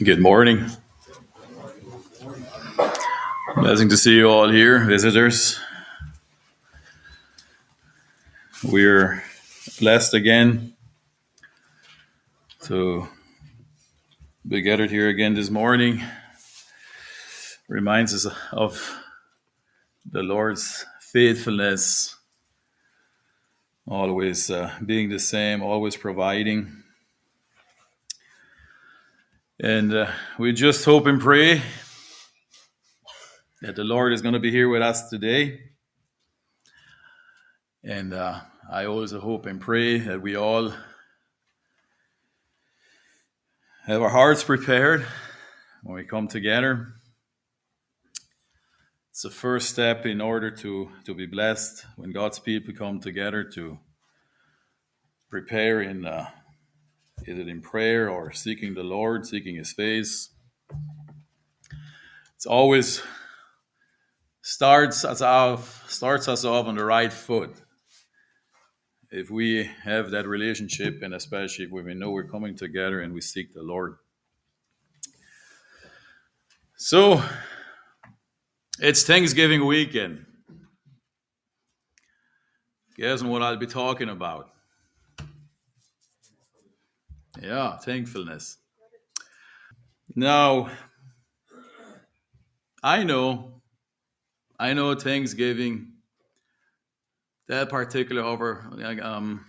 Good morning. Blessing to see you all here, visitors. We're blessed again to be gathered here again this morning. Reminds us of the Lord's faithfulness, always uh, being the same, always providing. And uh, we just hope and pray that the Lord is going to be here with us today. And uh, I always hope and pray that we all have our hearts prepared when we come together. It's the first step in order to, to be blessed when God's people come together to prepare in uh, is it in prayer or seeking the Lord, seeking His face. It's always starts us off starts us off on the right foot. If we have that relationship and especially if we know we're coming together and we seek the lord. So it's thanksgiving weekend. Guess what i'll be talking about yeah thankfulness now i know I know Thanksgiving, that particular over um,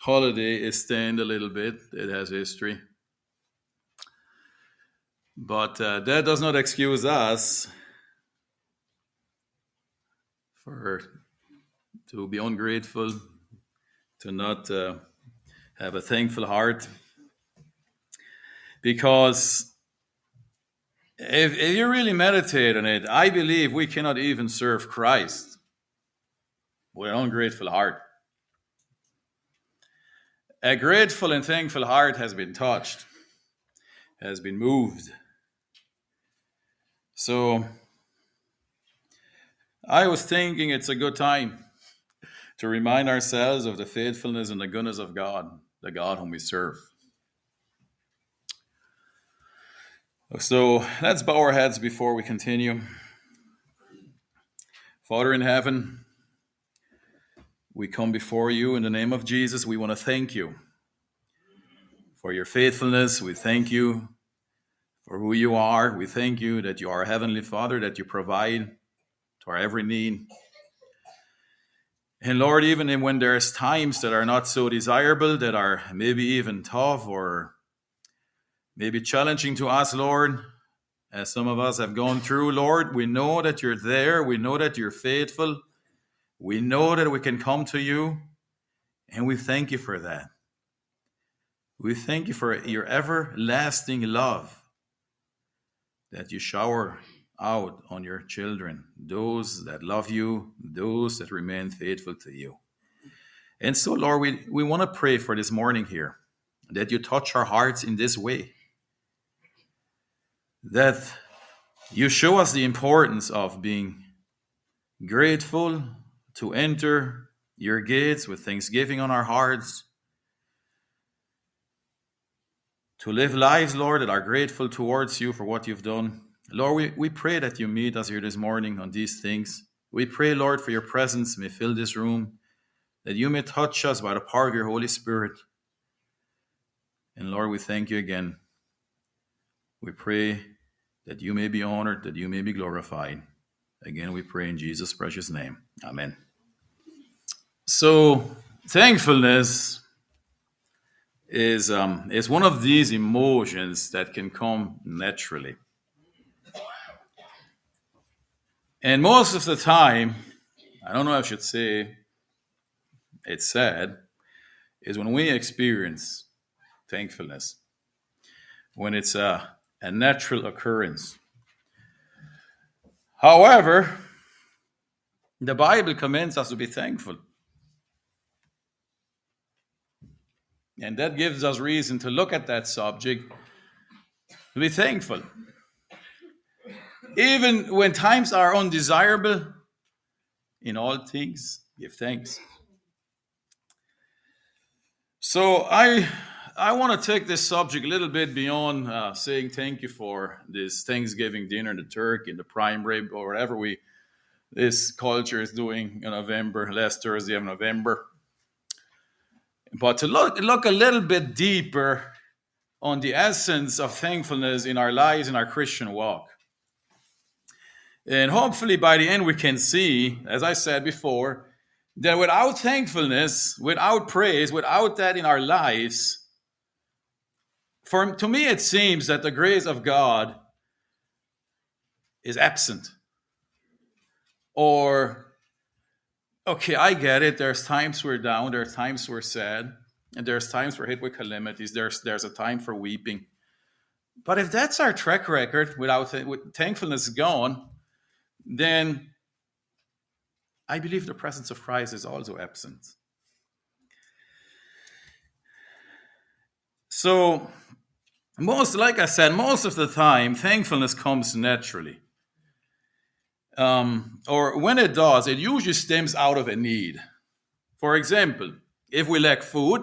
holiday is stained a little bit. It has history. But uh, that does not excuse us for to be ungrateful, to not uh, have a thankful heart, because if, if you really meditate on it, I believe we cannot even serve Christ with an ungrateful heart. A grateful and thankful heart has been touched, has been moved. So I was thinking it's a good time to remind ourselves of the faithfulness and the goodness of God, the God whom we serve. So let's bow our heads before we continue. Father in heaven, we come before you in the name of Jesus. We want to thank you for your faithfulness. We thank you for who you are. We thank you that you are Heavenly Father, that you provide to our every need. And Lord, even when there's times that are not so desirable, that are maybe even tough or maybe challenging to us, Lord, as some of us have gone through, Lord. We know that you're there. We know that you're faithful. We know that we can come to you, and we thank you for that. We thank you for your everlasting love that you shower out on your children, those that love you, those that remain faithful to you. And so, Lord, we, we want to pray for this morning here that you touch our hearts in this way that you show us the importance of being grateful to enter your gates with thanksgiving on our hearts, to live lives, Lord, that are grateful towards you for what you've done. Lord, we, we pray that you meet us here this morning on these things. We pray, Lord, for your presence may fill this room, that you may touch us by the power of your Holy Spirit. And Lord, we thank you again we pray that you may be honored, that you may be glorified. Again, we pray in Jesus' precious name. Amen. So, thankfulness is, um, is one of these emotions that can come naturally. And most of the time, I don't know if I should say it's sad, is when we experience thankfulness, when it's a a natural occurrence. However, the Bible commands us to be thankful. And that gives us reason to look at that subject, to be thankful. Even when times are undesirable, in all things, give thanks. So I I want to take this subject a little bit beyond uh, saying thank you for this Thanksgiving dinner, the turkey, the prime rib, or whatever we this culture is doing in November, last Thursday of November. But to look look a little bit deeper on the essence of thankfulness in our lives in our Christian walk. And hopefully by the end we can see, as I said before, that without thankfulness, without praise, without that in our lives, for to me it seems that the grace of God is absent. Or, okay, I get it. There's times we're down, there's times we're sad, and there's times we're hit with calamities. There's there's a time for weeping. But if that's our track record without with thankfulness gone, then I believe the presence of Christ is also absent. So, most, like I said, most of the time, thankfulness comes naturally. Um, or when it does, it usually stems out of a need. For example, if we lack food,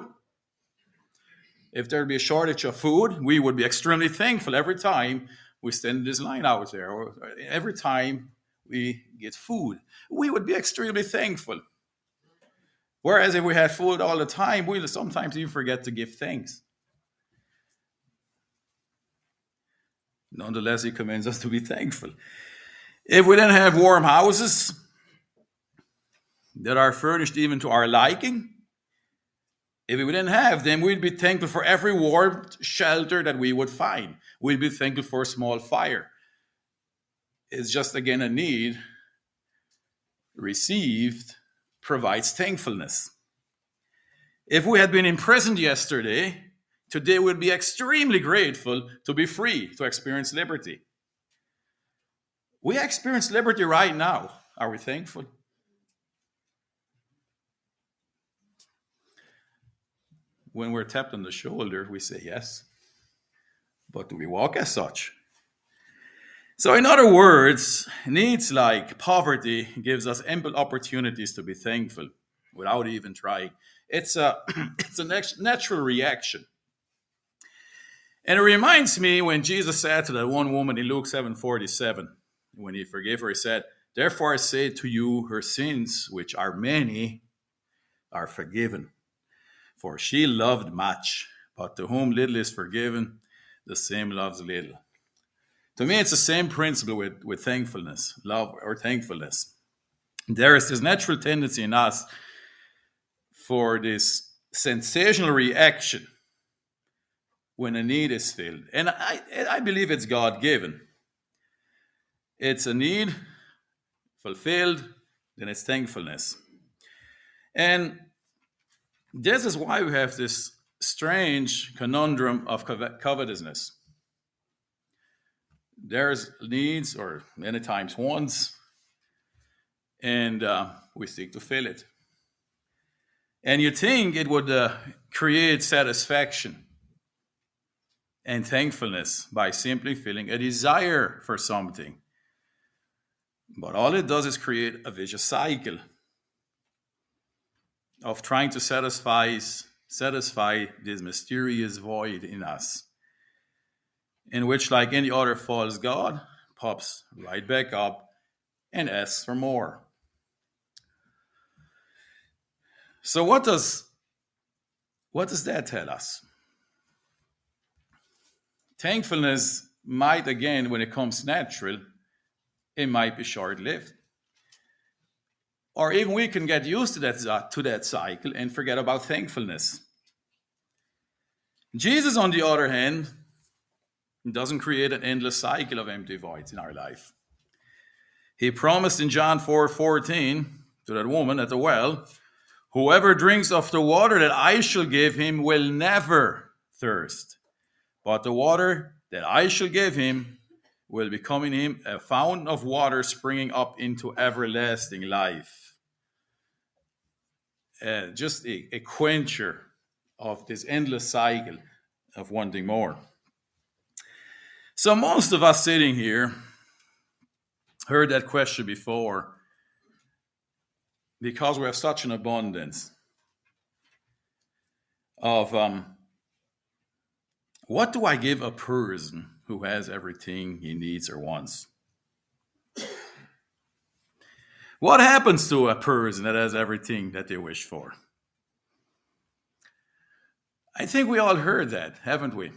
if there be a shortage of food, we would be extremely thankful every time we stand in this line out there, or every time we get food. We would be extremely thankful. Whereas if we had food all the time, we'll sometimes even forget to give thanks. Nonetheless, he commands us to be thankful. If we didn't have warm houses that are furnished even to our liking, if we didn't have them, we'd be thankful for every warm shelter that we would find. We'd be thankful for a small fire is just again a need received provides thankfulness. If we had been imprisoned yesterday, today we'd be extremely grateful to be free, to experience liberty. We experience liberty right now. Are we thankful? When we're tapped on the shoulder, we say yes. But do we walk as such? So, in other words, needs like poverty gives us ample opportunities to be thankful without even trying. It's a it's a natural reaction. And it reminds me when Jesus said to that one woman in Luke 7:47, when he forgave her, he said, Therefore I say to you, her sins, which are many, are forgiven. For she loved much, but to whom little is forgiven, the same loves little. To me, it's the same principle with, with thankfulness, love or thankfulness. There is this natural tendency in us for this sensational reaction when a need is filled. And I, I believe it's God given. It's a need fulfilled, then it's thankfulness. And this is why we have this strange conundrum of covetousness there's needs or many times wants, and uh, we seek to fill it. And you think it would uh, create satisfaction and thankfulness by simply feeling a desire for something. But all it does is create a vicious cycle of trying to satisfy satisfy this mysterious void in us in which, like any other false god, pops right back up and asks for more. So what does what does that tell us? Thankfulness might again, when it comes natural, it might be short-lived. Or even we can get used to that, to that cycle and forget about thankfulness. Jesus, on the other hand, doesn't create an endless cycle of empty voids in our life. He promised in John 4 14 to that woman at the well, Whoever drinks of the water that I shall give him will never thirst, but the water that I shall give him will become in him a fountain of water springing up into everlasting life. Uh, just a, a quencher of this endless cycle of wanting more. So, most of us sitting here heard that question before because we have such an abundance of um, What do I give a person who has everything he needs or wants? What happens to a person that has everything that they wish for? I think we all heard that, haven't we?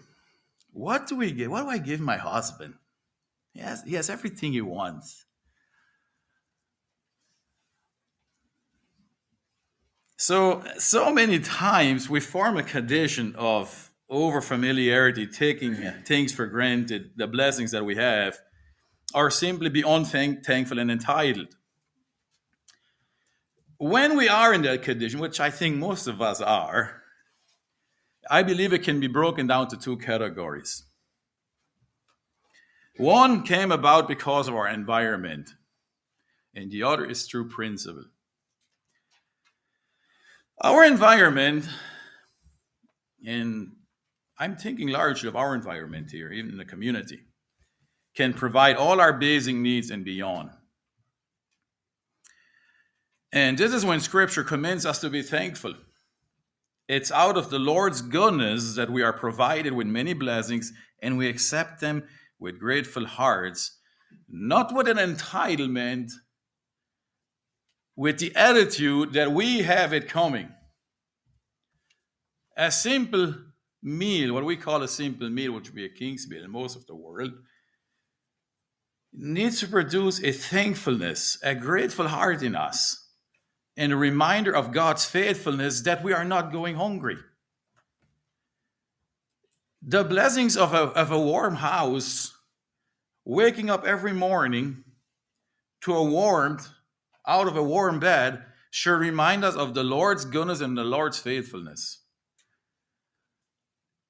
What do we give? What do I give my husband? He has, he has everything he wants. So, so many times we form a condition of over familiarity, taking things for granted, the blessings that we have, or simply be unthankful and entitled. When we are in that condition, which I think most of us are, I believe it can be broken down to two categories. One came about because of our environment, and the other is through principle. Our environment, and I'm thinking largely of our environment here, even in the community, can provide all our basic needs and beyond. And this is when scripture commands us to be thankful. It's out of the Lord's goodness that we are provided with many blessings and we accept them with grateful hearts, not with an entitlement with the attitude that we have it coming. A simple meal, what we call a simple meal, which would be a king's meal in most of the world, needs to produce a thankfulness, a grateful heart in us, and a reminder of God's faithfulness that we are not going hungry. The blessings of a, of a warm house, waking up every morning to a warmth out of a warm bed should remind us of the Lord's goodness and the Lord's faithfulness.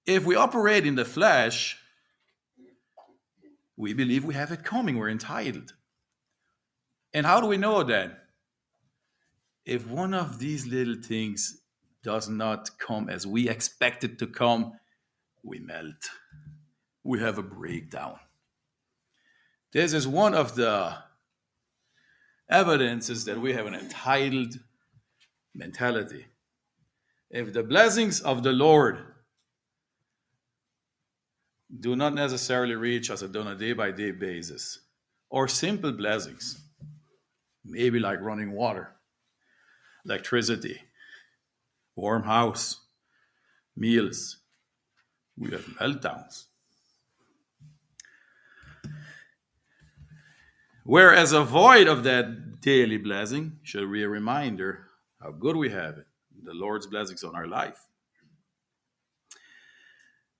If we operate in the flesh, we believe we have it coming, we're entitled. And how do we know that? If one of these little things does not come as we expect it to come, we melt. We have a breakdown. This is one of the evidences that we have an entitled mentality. If the blessings of the Lord do not necessarily reach us on a day by day basis, or simple blessings, maybe like running water, electricity, warm house, meals, we have meltdowns. Whereas a void of that daily blessing should be a reminder how good we have it, the Lord's blessings on our life.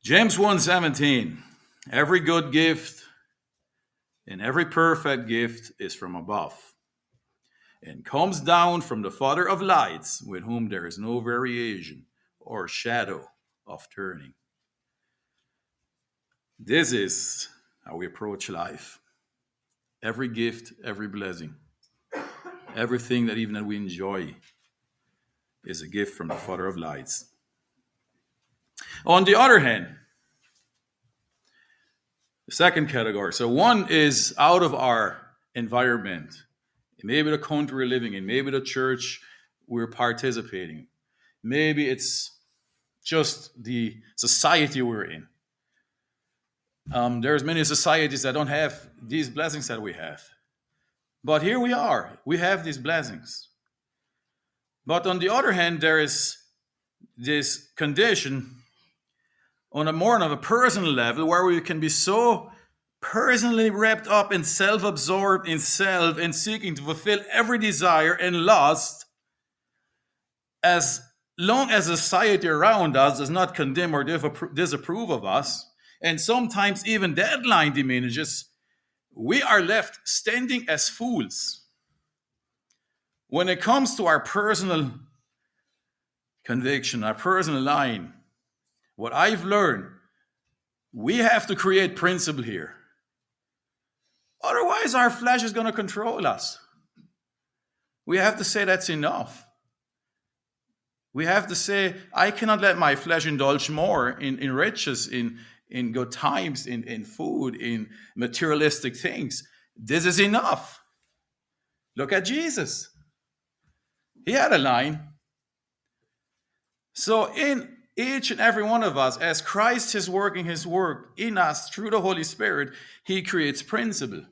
James 1:17 Every good gift and every perfect gift is from above and comes down from the Father of lights with whom there is no variation or shadow of turning. This is how we approach life every gift, every blessing, everything that even that we enjoy is a gift from the Father of lights. On the other hand, the second category. So one is out of our environment, maybe the country we're living in, maybe the church we're participating. Maybe it's just the society we're in. Um, there's many societies that don't have these blessings that we have. But here we are. We have these blessings. But on the other hand, there is this condition on a more of a personal level where we can be so personally wrapped up and self-absorbed in self and seeking to fulfill every desire and lust as long as society around us does not condemn or disapprove of us and sometimes even deadline diminishes, we are left standing as fools. When it comes to our personal conviction, our personal line, what I've learned, we have to create principle here. Otherwise, our flesh is going to control us. We have to say that's enough. We have to say, I cannot let my flesh indulge more in, in riches, in, in good times, in, in food, in materialistic things. This is enough. Look at Jesus. He had a line. So, in each and every one of us, as Christ is working his work in us through the Holy Spirit, he creates principle.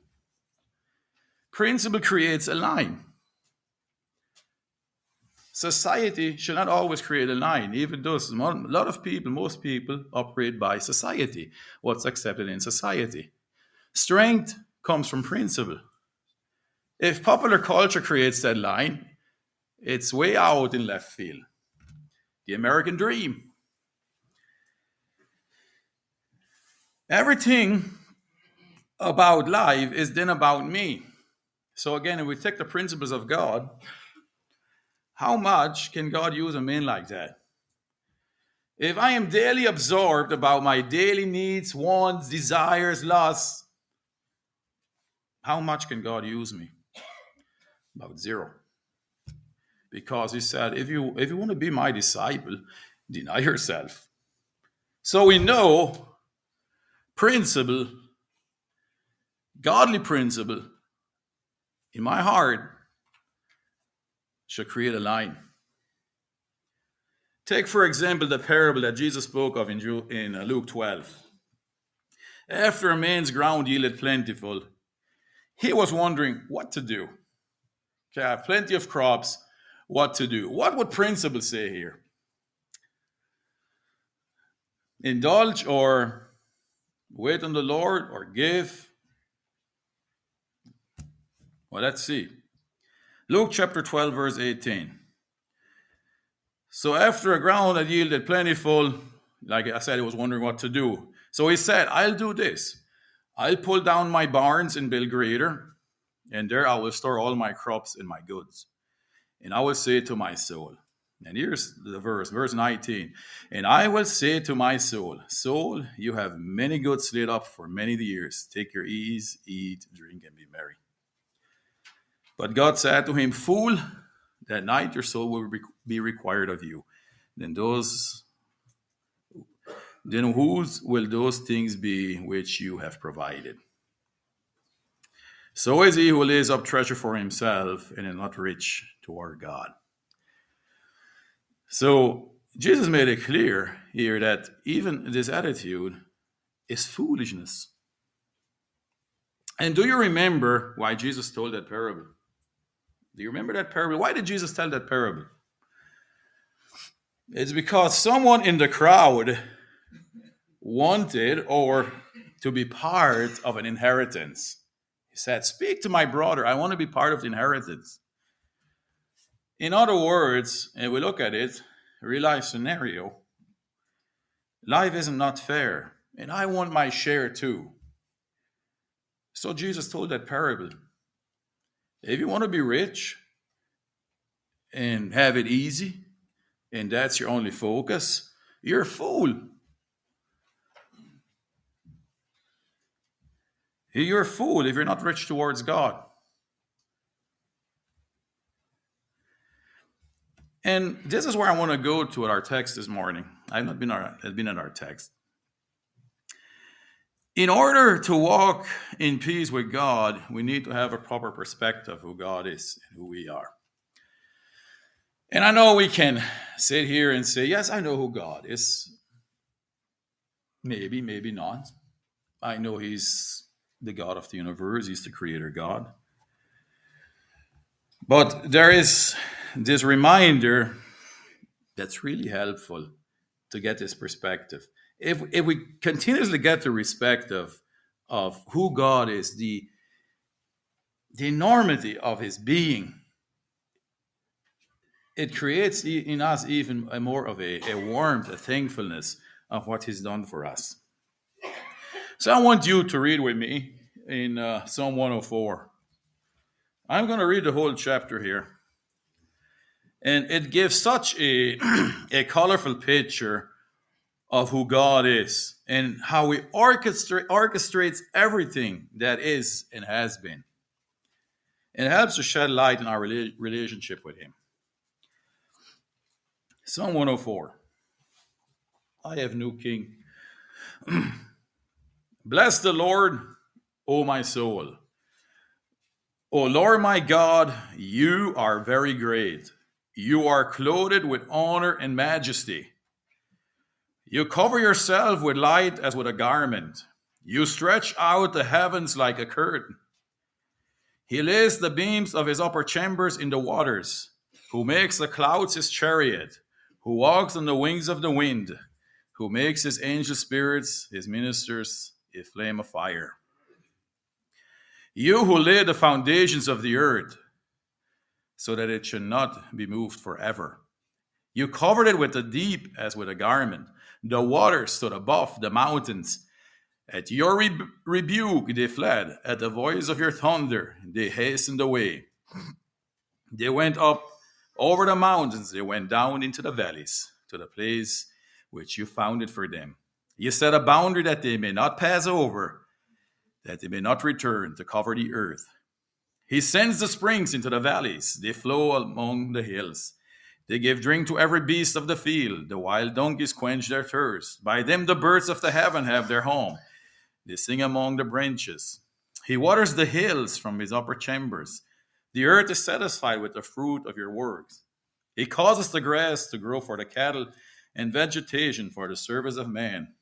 Principle creates a line. Society should not always create a line, even though a lot of people, most people, operate by society, what's accepted in society. Strength comes from principle. If popular culture creates that line, it's way out in left field. The American dream. Everything about life is then about me. So again, if we take the principles of God, how much can God use a man like that? If I am daily absorbed about my daily needs, wants, desires, lusts, how much can God use me? About zero. Because he said, if you if you want to be my disciple, deny yourself. So we know principle, godly principle in my heart shall create a line. Take, for example, the parable that Jesus spoke of in, uh, Luke 12. After a man's ground yielded plentiful, he was wondering what to do. Okay, I have plenty of crops, what to do? What would principle say here? Indulge or wait on the Lord or give? Well, let's see. Luke chapter 12, verse 18. So after a ground had yielded plentiful, like I said, he was wondering what to do. So he said, I'll do this. I'll pull down my barns and build greater, and there I will store all my crops and my goods. And I will say to my soul, and here's the verse, verse 19. And I will say to my soul, Soul, you have many goods laid up for many years. Take your ease, eat, drink, and be merry. But God said to him, Fool, that night your soul will be required of you. Then those then whose will those things be which you have provided? So is he who lays up treasure for himself and is not rich toward God. So Jesus made it clear here that even this attitude is foolishness. And do you remember why Jesus told that parable? Do you remember that parable? Why did Jesus tell that parable? It's because someone in the crowd wanted or to be part of an inheritance. He said, Speak to my brother. I want to be part of the inheritance. In other words, if we look at it, real life scenario, life isn't not fair, and I want my share too. So Jesus told that parable. If you want to be rich and have it easy, and that's your only focus, you're a fool. You're a fool if you're not rich towards God. And this is where I want to go to at our text this morning. I've not been, our, been in our text. In order to walk in peace with God, we need to have a proper perspective of who God is and who we are. And I know we can sit here and say, Yes, I know who God is. Maybe, maybe not. I know He's the God of the universe, He's the Creator God. But there is this reminder that's really helpful to get this perspective if if we continuously get the respect of of who God is, the the enormity of His being, it creates in us even more of a, a warmth, a thankfulness of what He's done for us. So I want you to read with me in uh, Psalm 104. I'm going to read the whole chapter here. And it gives such a, a colorful picture of who God is and how He orchestrate, orchestrates everything that is and has been. It helps to shed light on our relationship with Him. Psalm 104 I have no king. Bless the Lord, O my soul. O Lord my God, you are very great. You are clothed with honor and majesty You cover yourself with light as with a garment. You stretch out the heavens like a curtain. He lays the beams of his upper chambers in the waters, who makes the clouds his chariot, who walks on the wings of the wind, who makes his angel spirits, his ministers, a flame of fire. You who lay the foundations of the earth, so that it should not be moved forever. You covered it with the deep as with a garment. The waters stood above the mountains. At your re- rebuke they fled. At the voice of your thunder they hastened away. They went up over the mountains, they went down into the valleys, to the place which you founded for them. You set a boundary that they may not pass over, that they may not return to cover the earth. He sends the springs into the valleys, they flow among the hills. They give drink to every beast of the field. The wild donkeys quench their thirst. By them the birds of the heaven have their home. They sing among the branches. He waters the hills from his upper chambers. The earth is satisfied with the fruit of your works. He causes the grass to grow for the cattle and vegetation for the service of man,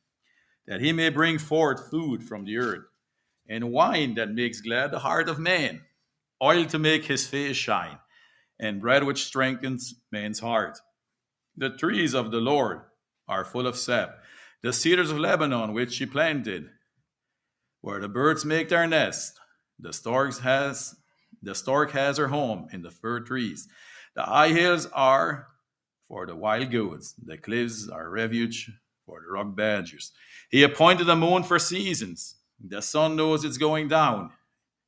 that he may bring forth food from the earth, and wine that makes glad the heart of man, oil to make his face shine, and bread which strengthens man's heart. The trees of the Lord are full of sap, the cedars of Lebanon which he planted, where the birds make their nest. The stork has the stork has her home in the fir trees. The high hills are for the wild goats. The cliffs are refuge for the rock badgers. He appointed the moon for seasons. The sun knows it's going down.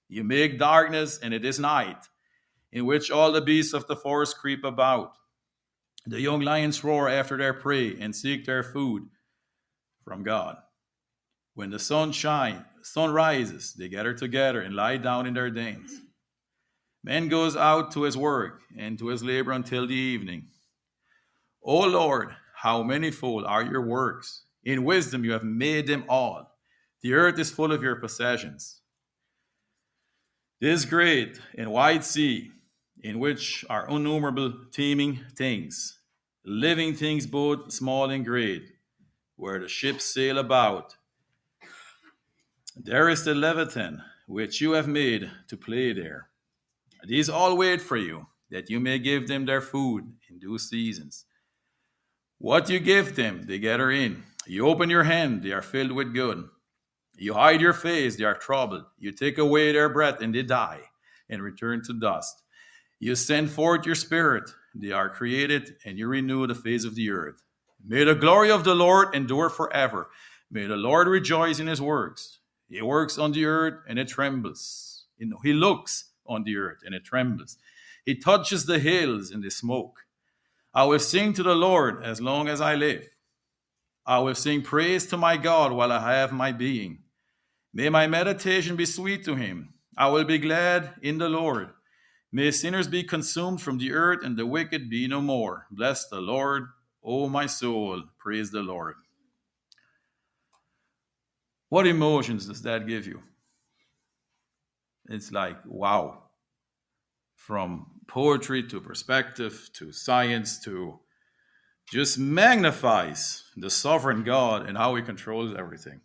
You make darkness, and it is night, in which all the beasts of the forest creep about. The young lions roar after their prey and seek their food from God. When the sun shines, sun rises, they gather together and lie down in their dens. Man goes out to his work and to his labor until the evening. O Lord, how manifold are your works! In wisdom you have made them all. The earth is full of your possessions. This great and wide sea, in which are innumerable teeming things, living things both small and great, where the ships sail about. There is the Leviathan, which you have made to play there. These all wait for you, that you may give them their food in due seasons. What you give them, they gather in. You open your hand, they are filled with good. You hide your face, they are troubled. You take away their breath, and they die and return to dust. You send forth your spirit, they are created, and you renew the face of the earth. May the glory of the Lord endure forever. May the Lord rejoice in his works. He works on the earth, and it trembles. He looks on the earth, and it trembles. He touches the hills, and they smoke. I will sing to the Lord as long as I live. I will sing praise to my God while I have my being. May my meditation be sweet to him. I will be glad in the Lord. May sinners be consumed from the earth and the wicked be no more. Bless the Lord, O my soul. Praise the Lord. What emotions does that give you? It's like, wow. From poetry to perspective to science to just magnifies the sovereign God and how he controls everything.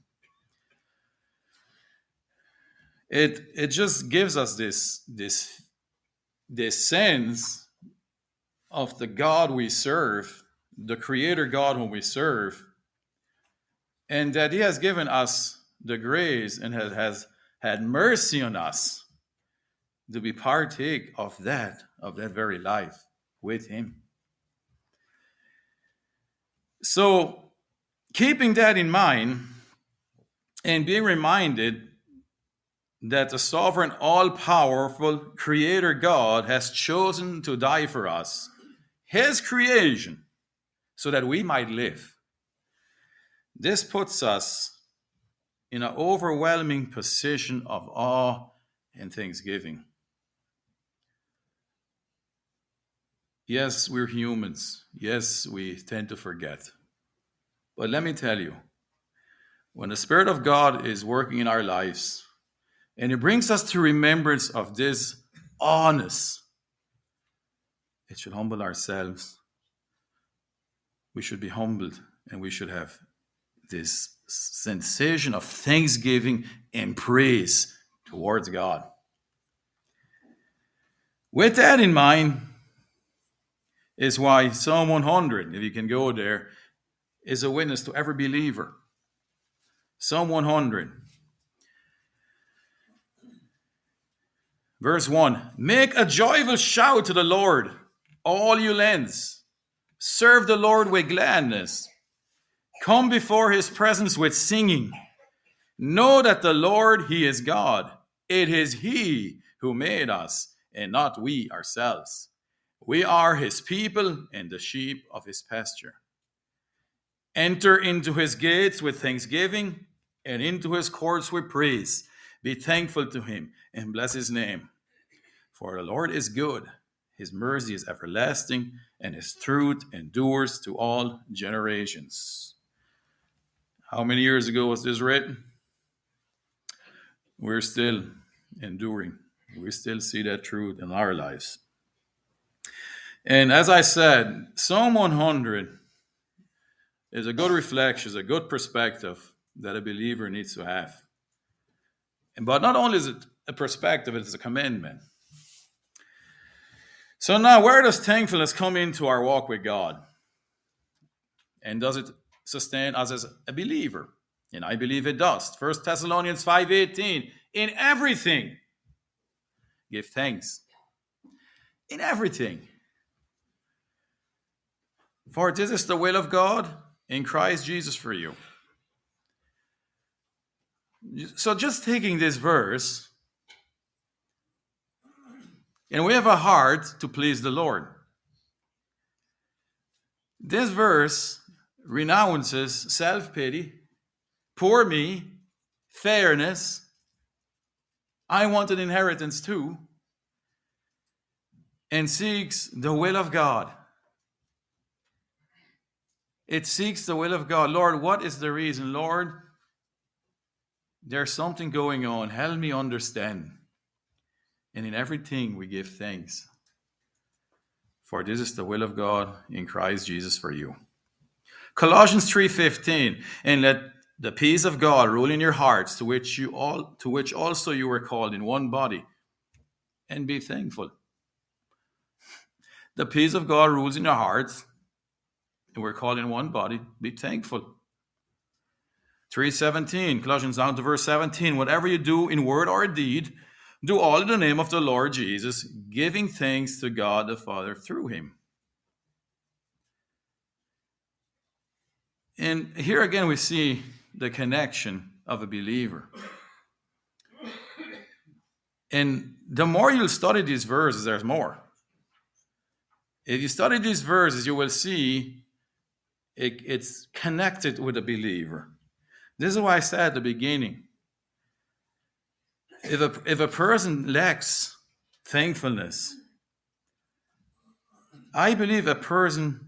It it just gives us this this this sense of the God we serve, the creator God whom we serve, and that he has given us the grace and has, has had mercy on us to be partake of that of that very life with Him. So, keeping that in mind and being reminded that the sovereign, all powerful Creator God has chosen to die for us, His creation, so that we might live. This puts us in an overwhelming position of awe and thanksgiving. Yes, we're humans. Yes, we tend to forget. But let me tell you, when the Spirit of God is working in our lives and it brings us to remembrance of this honest, it should humble ourselves. We should be humbled And we should have this sensation of thanksgiving and praise towards God. With that in mind, is why Psalm 100, if you can go there, is a witness to every believer. Psalm 100, verse 1 Make a joyful shout to the Lord, all you lands. Serve the Lord with gladness. Come before his presence with singing. Know that the Lord, he is God. It is he who made us, and not we ourselves. We are his people and the sheep of his pasture. Enter into his gates with thanksgiving and into his courts with praise. Be thankful to him and bless his name. For the Lord is good, his mercy is everlasting, and his truth endures to all generations. How many years ago was this written? We're still enduring. We still see that truth in our lives. And as I said, Psalm 100 is a good reflection, is a good perspective that a believer needs to have. But not only is it a perspective, it's a commandment. So now, where does thankfulness come into our walk with God? And does it sustain us as a believer? And I believe it does. First Thessalonians 5:18. In everything, give thanks. In everything. For this is the will of God in Christ Jesus for you. So, just taking this verse, and we have a heart to please the Lord. This verse renounces self pity, poor me, fairness. I want an inheritance too, and seeks the will of God. It seeks the will of God. Lord, what is the reason? Lord, there's something going on. Help me understand. And in everything we give thanks. For this is the will of God in Christ Jesus for you. Colossians 3:15 and let the peace of God rule in your hearts to which you all to which also you were called in one body and be thankful. The peace of God rules in your hearts and we're called in one body. Be thankful. 317, Colossians down to verse 17. Whatever you do in word or deed, do all in the name of the Lord Jesus, giving thanks to God the Father through him. And here again, we see the connection of a believer. And the more you'll study these verses, there's more. If you study these verses, you will see it, it's connected with a believer. This is why I said at the beginning if a, if a person lacks thankfulness, I believe a person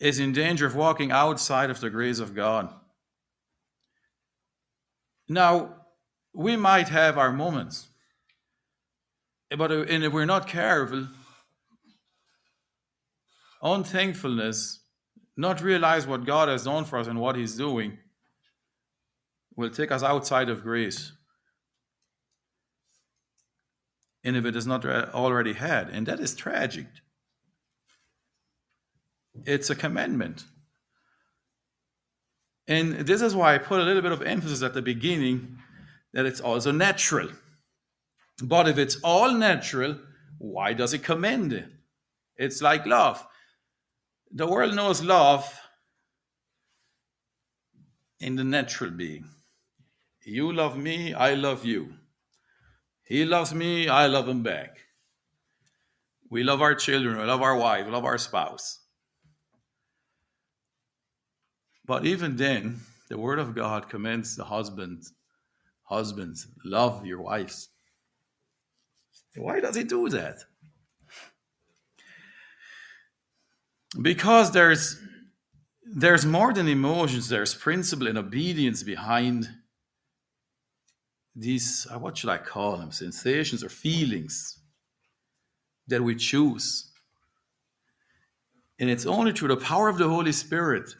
is in danger of walking outside of the grace of God. Now, we might have our moments, but and if we're not careful, unthankfulness not realize what God has done for us and what He's doing will take us outside of grace. And if it is not already had, and that is tragic. It's a commandment. And this is why I put a little bit of emphasis at the beginning that it's also natural. But if it's all natural, why does it commend it? It's like love the world knows love in the natural being. You love me, I love you. He loves me, I love him back. We love our children, we love our wife, we love our spouse. But even then, the word of God commands the husband, husbands, love your wives. Why does he do that? because there's there's more than emotions there's principle and obedience behind these uh, what should i call them sensations or feelings that we choose and it's only through the power of the holy spirit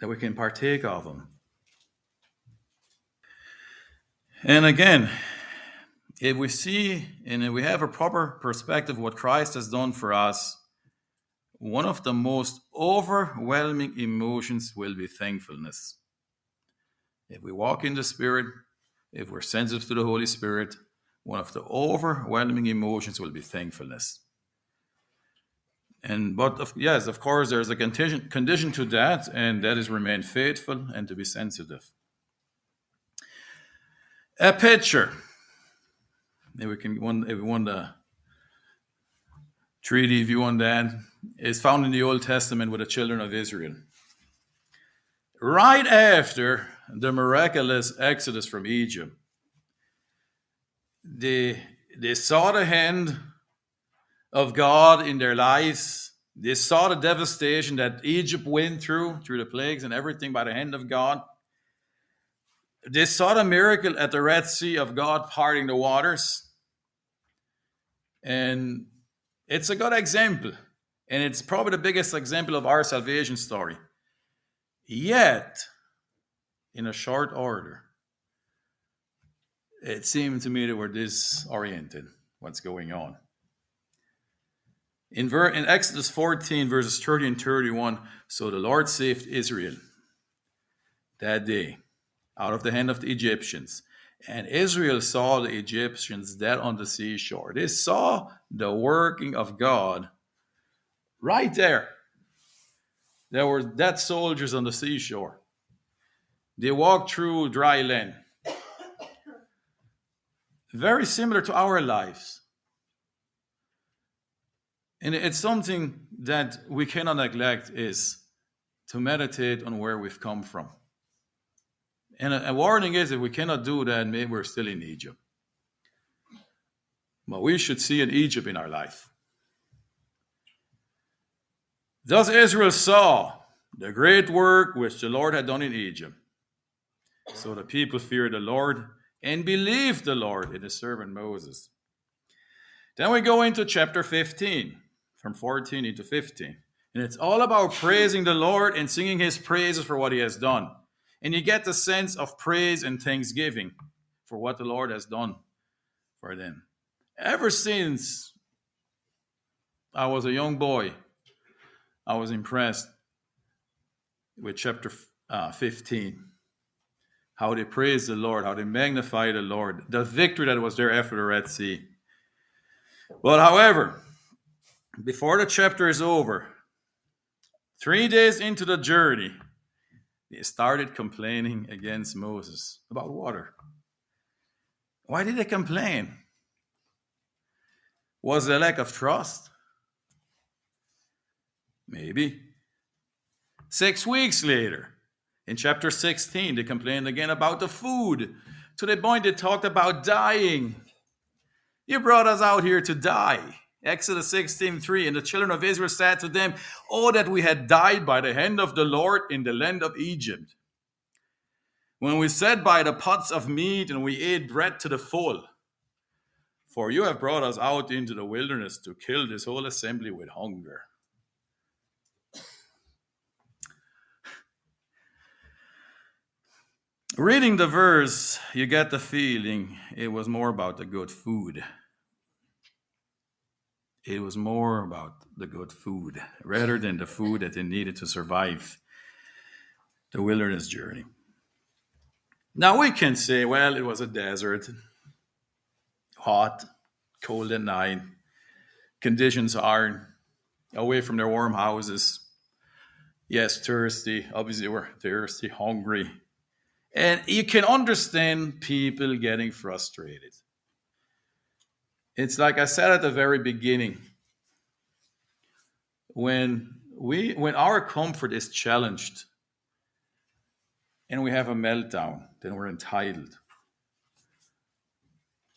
that we can partake of them. And again, if we see and if we have a proper perspective of what Christ has done for us, one of the most overwhelming emotions will be thankfulness. If we walk in the Spirit, if we're sensitive to the Holy Spirit, one of the overwhelming emotions will be thankfulness. And but of, yes, of course, there's a condition condition to that, and that is remain faithful and to be sensitive. A picture. If we can one if we want the treaty view on that is found in the Old Testament with the children of Israel. Right after the miraculous exodus from Egypt, they, they saw the hand of God in their lives. They saw the devastation that Egypt went through, through the plagues and everything by the hand of God. They saw the miracle at the Red Sea of God parting the waters. And it's a good example. And it's probably the biggest example of our salvation story. Yet, in a short order, it seemed to me that we're disoriented what's going on. In, ver- in Exodus 14, verses 30 and 31, so the Lord saved Israel that day out of the hand of the Egyptians. And Israel saw the Egyptians dead on the seashore. They saw the working of God right there. There were dead soldiers on the seashore. They walked through dry land. Very similar to our lives. And it's something that we cannot neglect is to meditate on where we've come from. And a, a warning is if we cannot do that, maybe we're still in Egypt. But we should see an Egypt in our life. Thus Israel saw the great work which the Lord had done in Egypt. So the people feared the Lord and believed the Lord in his servant Moses. Then we go into chapter 15, from 14 into 15. And it's all about praising the Lord and singing his praises for what he has done. And you get the sense of praise and thanksgiving for what the Lord has done for them. Ever since I was a young boy, I was impressed with chapter uh, 15 how they praised the Lord, how they magnified the Lord, the victory that was there after the Red Sea. But however, before the chapter is over, three days into the journey, they started complaining against Moses about water. Why did they complain? Was there lack of trust? Maybe. Six weeks later, in chapter 16, they complained again about the food. To the point they talked about dying. You brought us out here to die. Exodus 16, 3. And the children of Israel said to them, Oh, that we had died by the hand of the Lord in the land of Egypt. When we sat by the pots of meat and we ate bread to the full. For you have brought us out into the wilderness to kill this whole assembly with hunger. Reading the verse, you get the feeling it was more about the good food. It was more about the good food rather than the food that they needed to survive the wilderness journey. Now we can say, well, it was a desert, hot, cold at night, conditions are away from their warm houses. Yes, thirsty. Obviously, we're thirsty, hungry and you can understand people getting frustrated. It's like I said at the very beginning when we when our comfort is challenged and we have a meltdown, then we're entitled.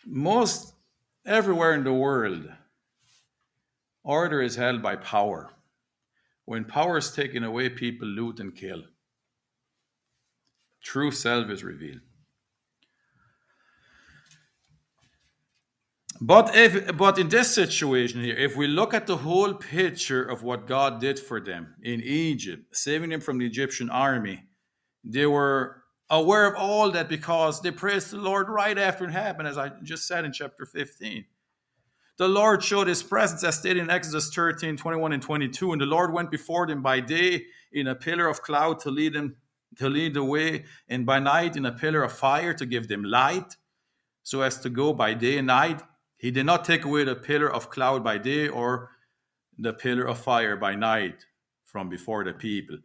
Most everywhere in the world, order is held by power. When power is taken away, people loot and kill true self is revealed. But if but in this situation here, if we look at the whole picture of what God did for them in Egypt, saving them from the Egyptian army, they were aware of all that because they praised the Lord right after it happened, as I just said in chapter 15. The Lord showed his presence as stated in Exodus 13, 21 and 22. And the Lord went before them by day in a pillar of cloud to lead them, to lead the way, and by night in a pillar of fire to give them light, so as to go by day and night. He did not take away the pillar of cloud by day or the pillar of fire by night from before the people.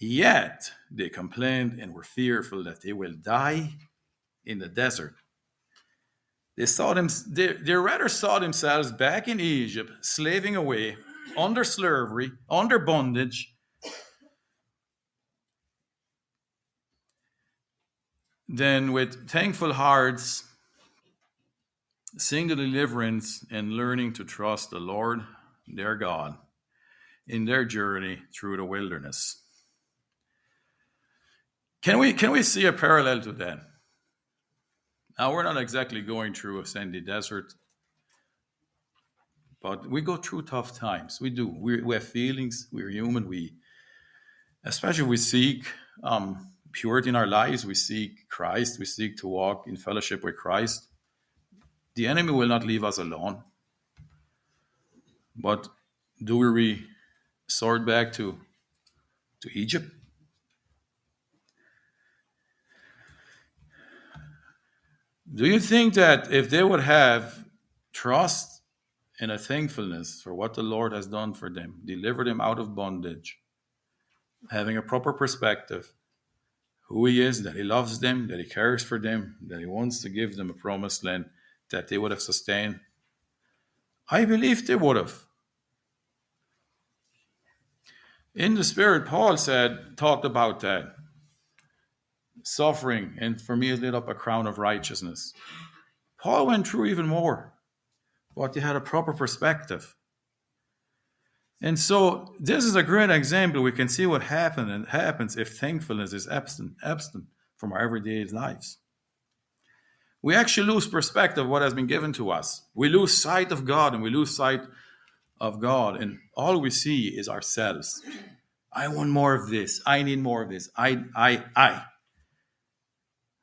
Yet they complained and were fearful that they will die in the desert. They saw them they, they rather saw themselves back in Egypt, slaving away, under slavery, under bondage. Then with thankful hearts, seeing the deliverance and learning to trust the Lord their God in their journey through the wilderness. Can we can we see a parallel to that? Now we're not exactly going through a sandy desert, but we go through tough times. We do. We, we have feelings. We're human. We, especially, we seek um, purity in our lives. We seek Christ. We seek to walk in fellowship with Christ. The enemy will not leave us alone. But do we resort back to to Egypt? Do you think that if they would have trust and a thankfulness for what the Lord has done for them, delivered them out of bondage, having a proper perspective, who He is, that He loves them, that He cares for them, that He wants to give them a promised land, that they would have sustained? I believe they would have. In the Spirit, Paul said, talked about that suffering, and for me, it lit up a crown of righteousness. Paul went through even more, but he had a proper perspective. And so, this is a great example. We can see what happen happens if thankfulness is absent, absent from our everyday lives. We actually lose perspective of what has been given to us. We lose sight of God and we lose sight of God, and all we see is ourselves. I want more of this. I need more of this. I, I, I.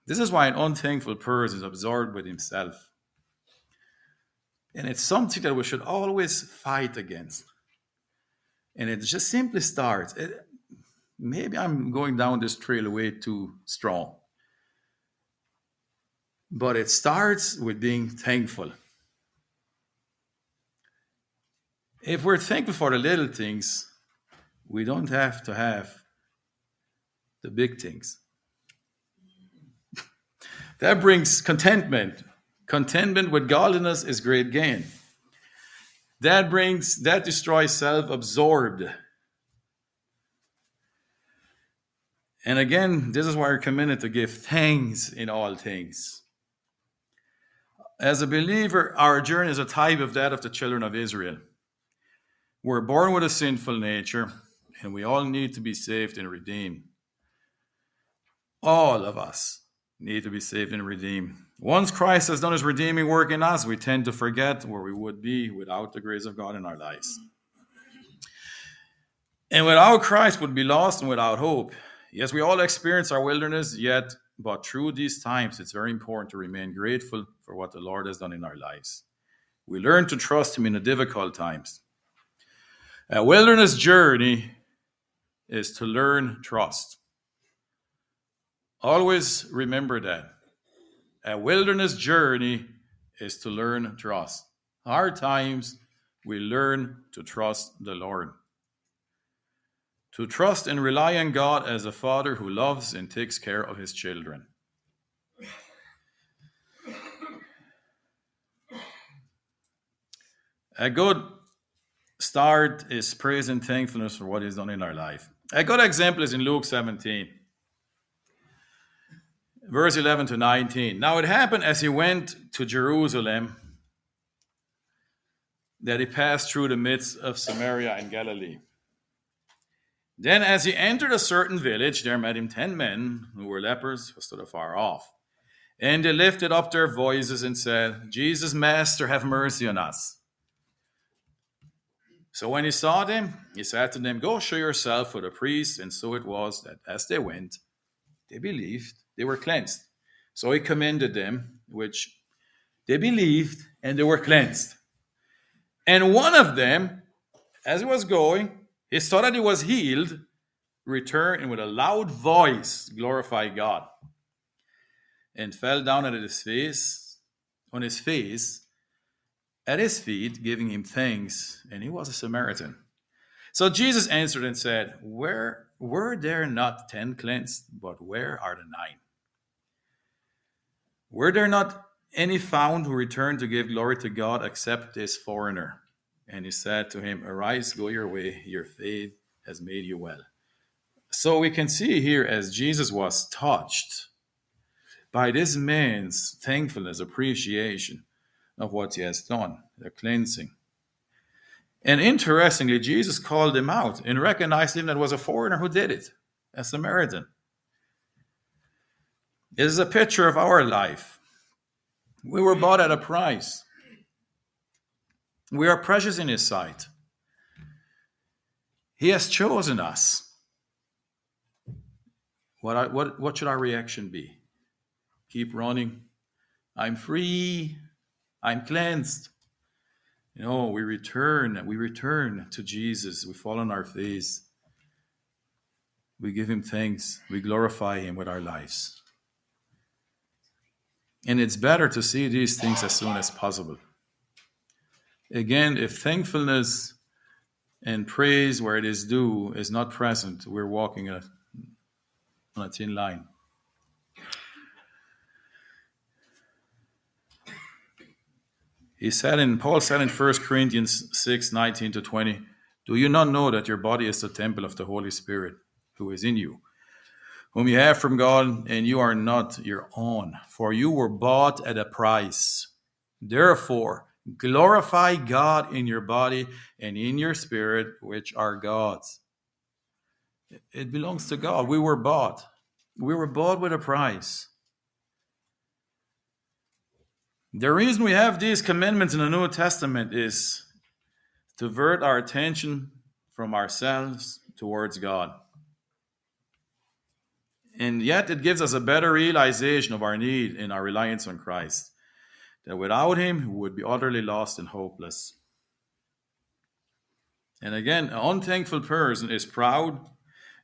This is why an unthankful person is absorbed with himself. And it's something that we should always fight against. And it just simply starts. It, maybe I'm going down this trail way too strong. But it starts with being thankful. If we're thankful for the little things, we don't have to have the big things. That brings contentment. Contentment with godliness is great gain. That brings, that destroys self absorbed. And again, this is why we're committed to give thanks in all things. As a believer, our journey is a type of that of the children of Israel. We're born with a sinful nature, and we all need to be saved and redeemed. All of us need to be saved and redeemed. Once Christ has done his redeeming work in us, we tend to forget where we would be without the grace of God in our lives. And without Christ would be lost and without hope. Yes, we all experience our wilderness, yet, but through these times, it's very important to remain grateful for what the Lord has done in our lives. We learn to trust Him in the difficult times. A wilderness journey is to learn trust. Always remember that. A wilderness journey is to learn trust. Hard times, we learn to trust the Lord. To trust and rely on God as a father who loves and takes care of his children. A good start is praise and thankfulness for what He's done in our life. A good example is in Luke 17 verse 11 to 19. Now it happened as he went to Jerusalem that he passed through the midst of Samaria and Galilee. Then, as he entered a certain village, there met him ten men who were lepers who stood afar off. And they lifted up their voices and said, Jesus, Master, have mercy on us. So when he saw them, he said to them, Go show yourself for the priests. And so it was that as they went, they believed, they were cleansed. So he commended them, which they believed, and they were cleansed. And one of them, as he was going, he saw that he was healed, returned and with a loud voice glorified God, and fell down at his face, on his face, at his feet, giving him thanks. And he was a Samaritan. So Jesus answered and said, Where were there not ten cleansed, but where are the nine? Were there not any found who returned to give glory to God except this foreigner? And he said to him, Arise, go your way, your faith has made you well. So we can see here as Jesus was touched by this man's thankfulness, appreciation of what he has done, the cleansing. And interestingly, Jesus called him out and recognized him that was a foreigner who did it, a Samaritan. Is a picture of our life. We were bought at a price. We are precious in His sight. He has chosen us. What, what, what should our reaction be? Keep running. I'm free. I'm cleansed. You know, we return, we return to Jesus. We fall on our face. We give him thanks. We glorify him with our lives. And it's better to see these things as soon as possible. Again, if thankfulness and praise where it is due is not present, we're walking a, on a thin line. He said in Paul said in 1 Corinthians 6, 19 to 20, Do you not know that your body is the temple of the Holy Spirit who is in you? Whom you have from God, and you are not your own, for you were bought at a price. Therefore, glorify God in your body and in your spirit, which are God's. It belongs to God. We were bought. We were bought with a price. The reason we have these commandments in the New Testament is to divert our attention from ourselves towards God. And yet it gives us a better realization of our need and our reliance on Christ. That without him, we would be utterly lost and hopeless. And again, an unthankful person is proud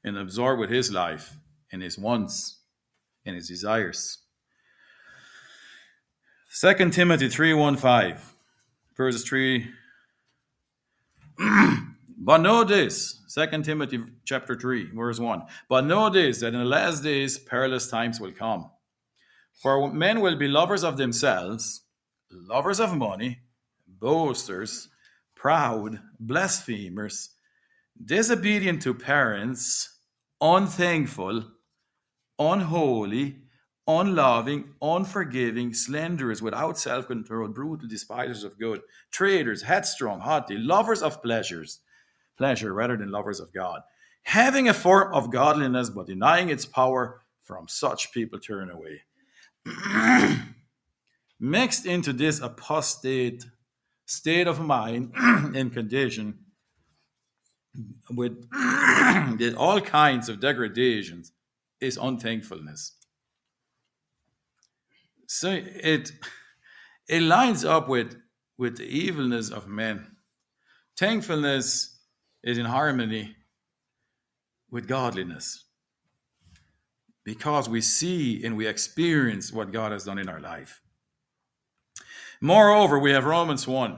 and absorbed with his life and his wants and his desires. 2 Timothy 3 1 5, verses 3 But know this, 2 Timothy chapter 3, verse 1. But know this, that in the last days perilous times will come. For men will be lovers of themselves, lovers of money, boasters, proud, blasphemers, disobedient to parents, unthankful, unholy, unloving, unforgiving, slanderers, without self control, brutal, despisers of good, traitors, headstrong, haughty, lovers of pleasures pleasure rather than lovers of God. Having a form of godliness but denying its power, from such people turn away. Mixed into this apostate state of mind and condition with all kinds of degradations is unthankfulness. So it it lines up with with the evilness of men. Thankfulness is in harmony with godliness because we see and we experience what God has done in our life. Moreover, we have Romans 1.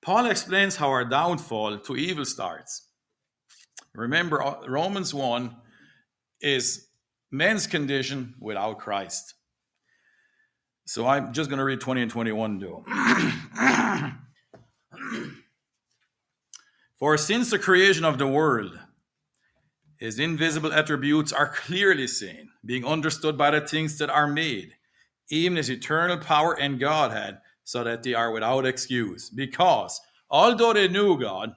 Paul explains how our downfall to evil starts. Remember, uh, Romans 1 is man's condition without Christ. So I'm just going to read 20 and 21 though. For since the creation of the world, his invisible attributes are clearly seen, being understood by the things that are made, even his eternal power and Godhead, so that they are without excuse. Because although they knew God,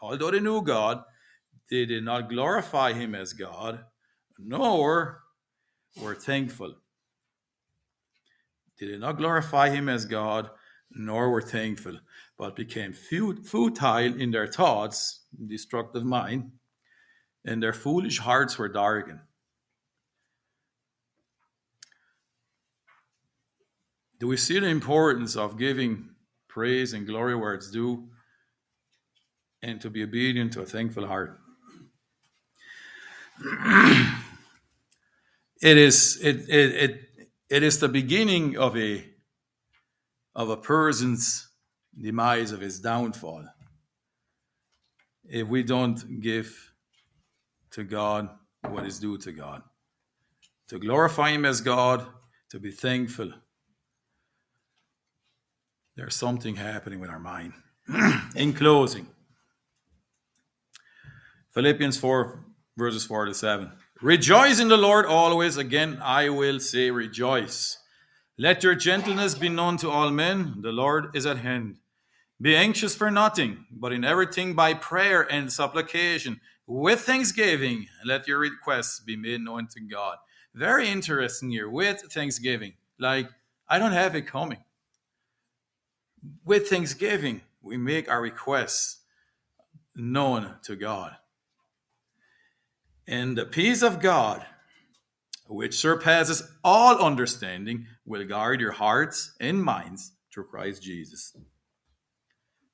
although they knew God, they did not glorify him as God, nor were thankful, They did not glorify him as God, nor were thankful, but became futile in their thoughts, destructive mind, and their foolish hearts were darkened. Do we see the importance of giving praise and glory where it's due and to be obedient to a thankful heart? it is it, it, it, it is the beginning of a of a person's demise of his downfall if we don't give to God what is due to God to glorify him as God to be thankful there's something happening with our mind. in closing, Philippians 4, verses 4 to 7. Rejoice in the Lord always. Again, I will say rejoice. Let your gentleness be known to all men. The Lord is at hand. Be anxious for nothing, but in everything by prayer and supplication, with thanksgiving, let your requests be made known to God. Very interesting here, with thanksgiving. Like, I don't have it coming with thanksgiving, we make our requests known to God. And the peace of God, which surpasses all understanding, will guard your hearts and minds through Christ Jesus.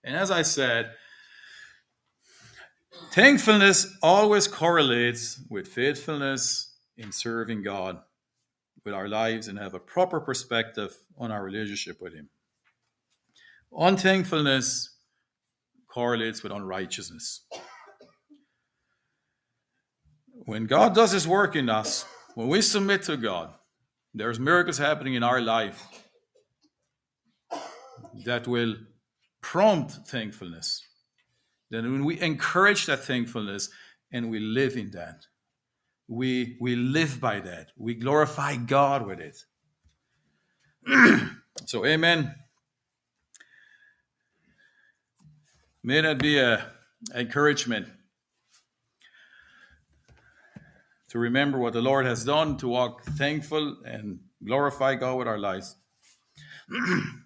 And as I said, thankfulness always correlates with faithfulness in serving God with our lives and have a proper perspective on our relationship with Him. Unthankfulness correlates with unrighteousness. When God does His work in us, when we submit to God, there's miracles happening in our life that will prompt thankfulness. Then, when we encourage that thankfulness and we live in that, we, we live by that, we glorify God with it. so, amen. May that be a encouragement to remember what the Lord has done, to walk thankful and glorify God with our lives.